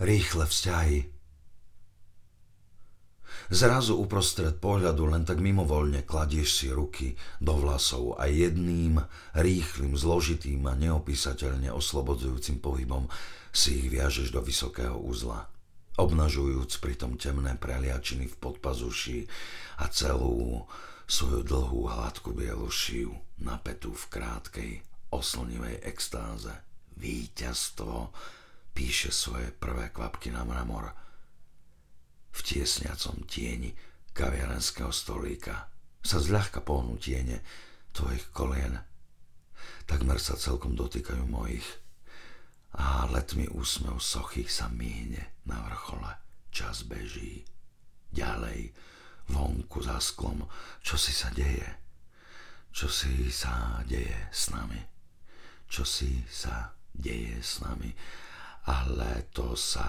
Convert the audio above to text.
rýchle vzťahy. Zrazu uprostred pohľadu len tak mimovoľne kladieš si ruky do vlasov a jedným rýchlým, zložitým a neopísateľne oslobodzujúcim pohybom si ich viažeš do vysokého uzla, obnažujúc pritom temné preliačiny v podpazuši a celú svoju dlhú hladkú bielu šiu napätú v krátkej oslnivej extáze. Výťazstvo píše svoje prvé kvapky na mramor v tiesňacom tieni kaviarenského stolíka sa zľahka pohnú tiene tvojich kolien. Takmer sa celkom dotýkajú mojich a letmi úsmev sochy sa míhne na vrchole. Čas beží. Ďalej, vonku za sklom, čo si sa deje. Čo si sa deje s nami. Čo si sa deje s nami. Ale to sa